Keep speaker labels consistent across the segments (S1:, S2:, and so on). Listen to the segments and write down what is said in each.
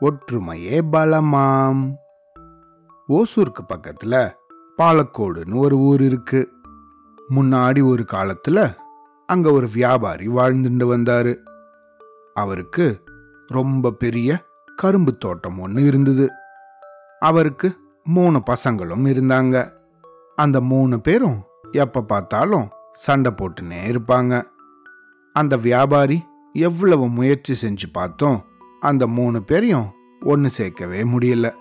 S1: ஒற்றுமையே பலமாம். ஓசூருக்கு பக்கத்துல பாலக்கோடுன்னு ஒரு ஊர் இருக்கு. முன்னாடி ஒரு காலத்துல அங்க ஒரு வியாபாரி வாழ்ந்துட்டு வந்தாரு. அவருக்கு ரொம்ப பெரிய கரும்பு தோட்டம் ஒன்று இருந்தது. அவருக்கு மூணு பசங்களும் இருந்தாங்க. அந்த மூணு பேரும் எப்ப பார்த்தாலும் சண்டை போட்டுனே இருப்பாங்க. அந்த வியாபாரி எவ்வளவு முயற்சி செஞ்சு பார்த்தோம் அந்த மூணு பேரையும் ஒன்று சேர்க்கவே முடியல.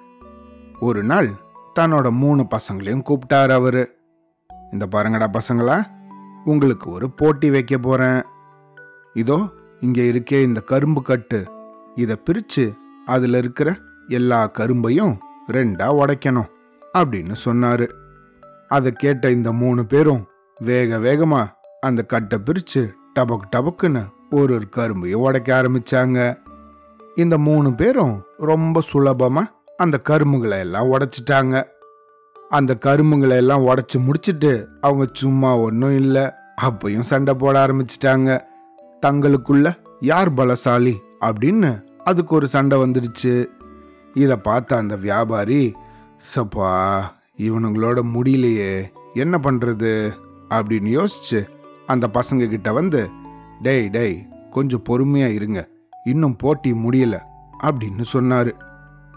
S1: ஒரு நாள் தன்னோட மூணு பசங்களையும் கூப்பிட்டாரு அவர். இந்த பாருங்கடா பசங்களா உங்களுக்கு ஒரு போட்டி வைக்க போகிறேன் இதோ இங்கே இருக்கே இந்த கரும்பு கட்டு. இதை பிரித்து அதில் இருக்கிற எல்லா கரும்பையும் ரெண்டாக உடைக்கணும் அப்படின்னு சொன்னார். அதை கேட்ட இந்த மூணு பேரும் வேக வேகமாக அந்த கட்டை பிரித்து டபக் டபக்குன்னு ஒரு ஒரு கரும்பையும் உடைக்க ஆரம்பித்தாங்க இந்த மூணு பேரும் ரொம்ப சுலபமாக அந்த கரும்புகளை எல்லாம் உடைச்சிட்டாங்க. அந்த கரும்புகளை எல்லாம் உடச்சி முடிச்சிட்டு அவங்க சும்மா ஒன்றும் இல்லை அப்பையும் சண்டை போட ஆரம்பிச்சிட்டாங்க. தங்களுக்குள்ள யார் பலசாலி அப்படின்னு அதுக்கு ஒரு சண்டை வந்துடுச்சு. இதை பார்த்த அந்த வியாபாரி சப்பா இவனுங்களோட முடியலையே என்ன பண்ணுறது அப்படின்னு யோசிச்சு அந்த பசங்க கிட்ட வந்து டேய் டேய் கொஞ்சம் பொறுமையாக இருங்க. இன்னும் போட்டி முடியல அப்படின்னு சொன்னார்.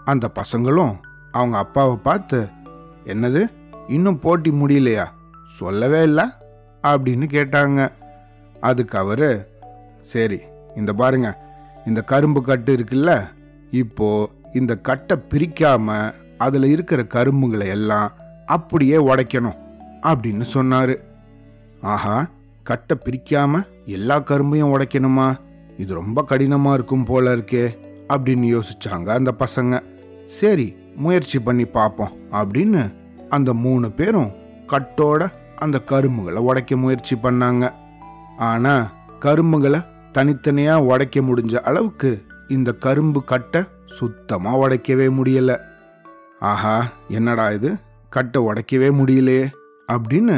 S1: அந்த பசங்களும் அவங்க அப்பாவை பார்த்து என்னது? இன்னும் போட்டி முடியலையா? சொல்லவே இல்லை அப்படின்னு கேட்டாங்க. அதுக்கு அவர் சரி இந்த பாருங்க இந்த கரும்பு கட்டு இருக்குல்ல இப்போ இந்த கட்டை பிரிக்காம அதில் இருக்கிற கரும்புகளை எல்லாம் அப்படியே உடைக்கணும் அப்படின்னு சொன்னார். ஆஹா கட்டை பிரிக்காம எல்லா கரும்பையும் உடைக்கணுமா? இது ரொம்ப கடினமா இருக்கும் போல இருக்கே அப்படின்னு யோசிச்சாங்க அந்த பசங்க. சரி முயற்சி பண்ணி பார்ப்போம் அப்படின்னு அந்த மூணு பேரும் கட்டோட அந்த கரும்புகளை உடைக்க முயற்சி பண்ணாங்க. ஆனா கரும்புகளை தனித்தனியா உடைக்க முடிஞ்ச அளவுக்கு இந்த கரும்பு கட்டை சுத்தமா உடைக்கவே முடியல. ஆஹா என்னடா இது? கட்டை உடைக்கவே முடியலையே அப்படின்னு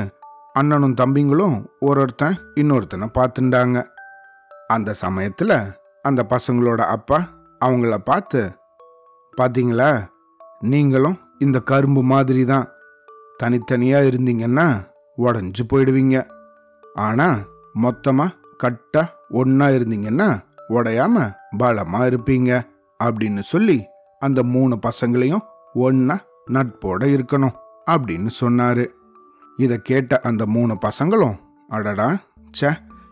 S1: அண்ணனும் தம்பிங்களும் ஒரு ஒருத்தன் இன்னொருத்தனை பார்த்துண்டாங்க. அந்த சமயத்தில் அந்த பசங்களோட அப்பா அவங்கள பார்த்து பார்த்தீங்களா நீங்களும் இந்த கரும்பு மாதிரி தான் தனித்தனியாக இருந்தீங்கன்னா உடஞ்சி போயிடுவீங்க. ஆனால் மொத்தமாக கட்டாக ஒன்றா இருந்தீங்கன்னா உடையாம பலமாக இருப்பீங்க அப்படின்னு சொல்லி அந்த மூணு பசங்களையும் ஒன்றா நட்போட இருக்கணும் அப்படின்னு சொன்னாரு. இதை கேட்ட அந்த மூணு பசங்களும் அடடா சே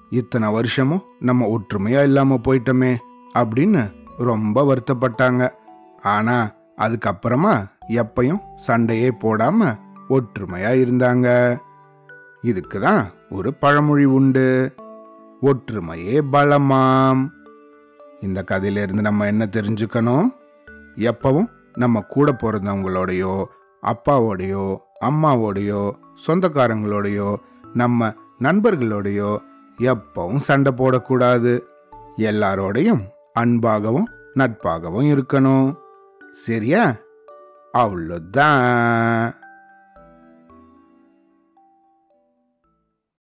S1: இத்தனை வருஷமும் நம்ம ஒற்றுமையா இல்லாம போயிட்டோமே அப்படின்னு ரொம்ப வருத்தப்பட்டாங்க. ஆனா அதுக்கப்புறமா எப்பையும் சண்டையே போடாம ஒற்றுமையா இருந்தாங்க. இதுக்கு தான் ஒரு பழமொழி உண்டு. ஒற்றுமையே பலமாம். இந்த கதையிலேருந்து நம்ம என்ன தெரிஞ்சுக்கணும்? எப்பவும் நம்ம கூட பிறந்தவங்களோடையோ அப்பாவோடையோ அம்மாவோடையோ சொந்தக்காரங்களோடையோ நம்ம நண்பர்களோடையோ எப்பவும் சண்டை போடக்கூடாது. எல்லாரோடையும் அன்பாகவும் நட்பாகவும் இருக்கணும். சரியா? அவ்வளோதான்.